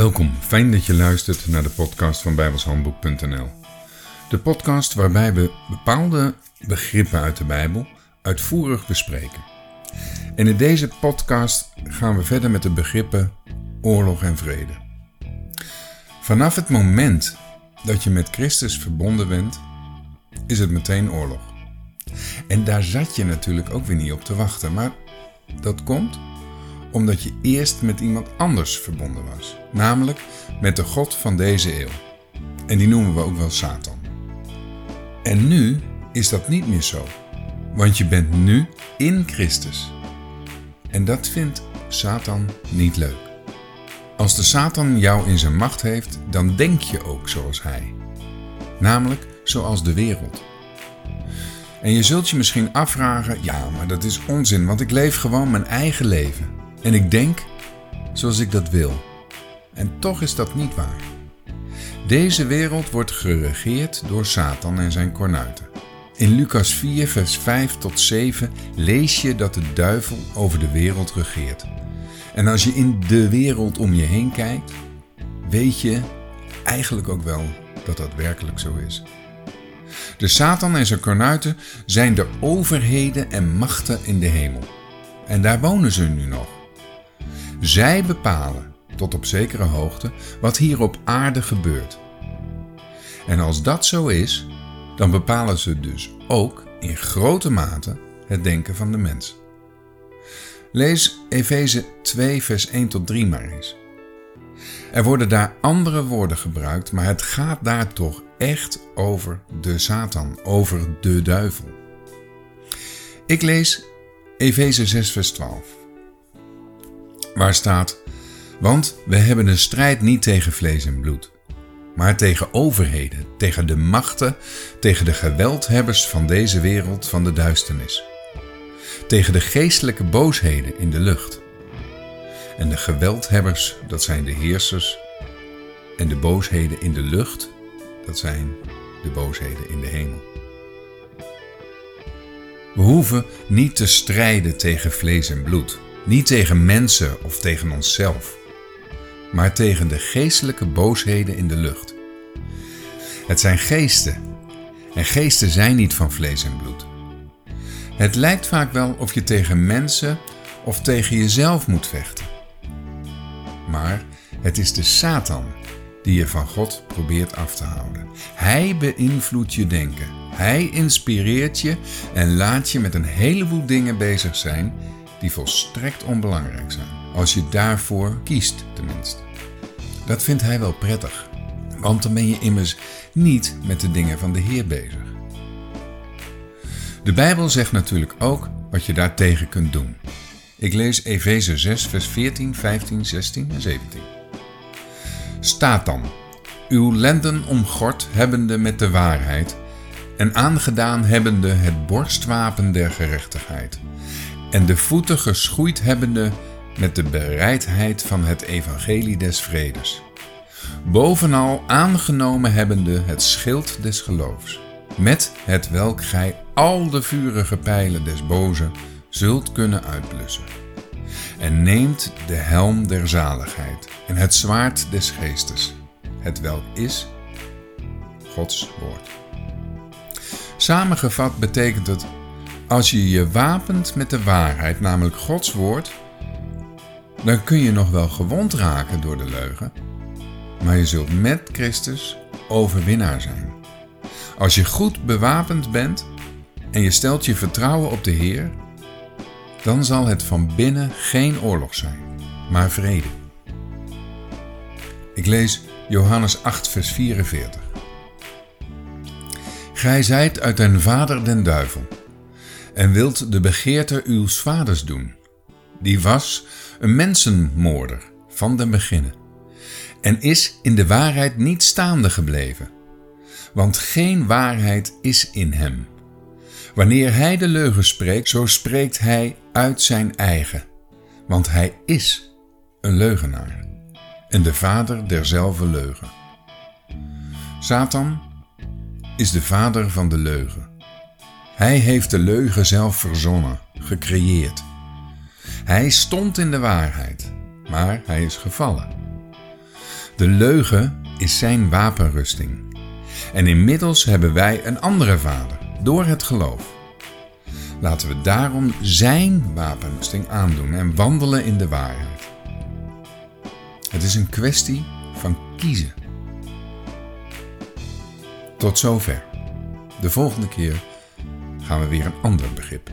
Welkom, fijn dat je luistert naar de podcast van bijbelshandboek.nl. De podcast waarbij we bepaalde begrippen uit de Bijbel uitvoerig bespreken. En in deze podcast gaan we verder met de begrippen oorlog en vrede. Vanaf het moment dat je met Christus verbonden bent, is het meteen oorlog. En daar zat je natuurlijk ook weer niet op te wachten, maar dat komt omdat je eerst met iemand anders verbonden was, namelijk met de God van deze eeuw. En die noemen we ook wel Satan. En nu is dat niet meer zo, want je bent nu in Christus. En dat vindt Satan niet leuk. Als de Satan jou in zijn macht heeft, dan denk je ook zoals hij. Namelijk zoals de wereld. En je zult je misschien afvragen: ja, maar dat is onzin, want ik leef gewoon mijn eigen leven. En ik denk zoals ik dat wil. En toch is dat niet waar. Deze wereld wordt geregeerd door Satan en zijn kornuiten. In Lucas 4, vers 5 tot 7 lees je dat de duivel over de wereld regeert. En als je in de wereld om je heen kijkt, weet je eigenlijk ook wel dat dat werkelijk zo is. De Satan en zijn kornuiten zijn de overheden en machten in de hemel. En daar wonen ze nu nog. Zij bepalen, tot op zekere hoogte, wat hier op aarde gebeurt. En als dat zo is, dan bepalen ze dus ook in grote mate het denken van de mens. Lees Efeze 2, vers 1 tot 3 maar eens. Er worden daar andere woorden gebruikt, maar het gaat daar toch echt over de Satan, over de duivel. Ik lees Efeze 6, vers 12 waar staat: Want we hebben een strijd niet tegen vlees en bloed, maar tegen overheden, tegen de machten, tegen de geweldhebbers van deze wereld van de duisternis, tegen de geestelijke boosheden in de lucht. En de geweldhebbers, dat zijn de heersers, en de boosheden in de lucht, dat zijn de boosheden in de hemel. We hoeven niet te strijden tegen vlees en bloed niet tegen mensen of tegen onszelf, maar tegen de geestelijke boosheden in de lucht. Het zijn geesten en geesten zijn niet van vlees en bloed. Het lijkt vaak wel of je tegen mensen of tegen jezelf moet vechten. Maar het is de Satan die je van God probeert af te houden. Hij beïnvloedt je denken. Hij inspireert je en laat je met een heleboel dingen bezig zijn die volstrekt onbelangrijk zijn. Als je daarvoor kiest, tenminste. Dat vindt hij wel prettig, want dan ben je immers niet met de dingen van de Heer bezig. De Bijbel zegt natuurlijk ook wat je daartegen kunt doen. Ik lees Efeze 6, vers 14, 15, 16 en 17. Staat dan, uw lenden omgord hebbende met de waarheid en aangedaan hebbende het borstwapen der gerechtigheid en de voeten geschoeid hebbende met de bereidheid van het evangelie des vredes. Bovenal aangenomen hebbende het schild des geloofs, met het welk gij al de vurige pijlen des bozen zult kunnen uitblussen. En neemt de helm der zaligheid en het zwaard des geestes, het welk is Gods woord. Samengevat betekent het als je je wapent met de waarheid, namelijk Gods woord, dan kun je nog wel gewond raken door de leugen, maar je zult met Christus overwinnaar zijn. Als je goed bewapend bent en je stelt je vertrouwen op de Heer, dan zal het van binnen geen oorlog zijn, maar vrede. Ik lees Johannes 8, vers 44. Gij zijt uit den vader den duivel en wilt de begeerte uws vaders doen. Die was een mensenmoorder van den beginnen en is in de waarheid niet staande gebleven, want geen waarheid is in hem. Wanneer hij de leugen spreekt, zo spreekt hij uit zijn eigen, want hij is een leugenaar en de vader derzelfde leugen. Satan is de vader van de leugen. Hij heeft de leugen zelf verzonnen, gecreëerd. Hij stond in de waarheid, maar hij is gevallen. De leugen is zijn wapenrusting. En inmiddels hebben wij een andere vader, door het geloof. Laten we daarom zijn wapenrusting aandoen en wandelen in de waarheid. Het is een kwestie van kiezen. Tot zover. De volgende keer gaan we weer een ander begrip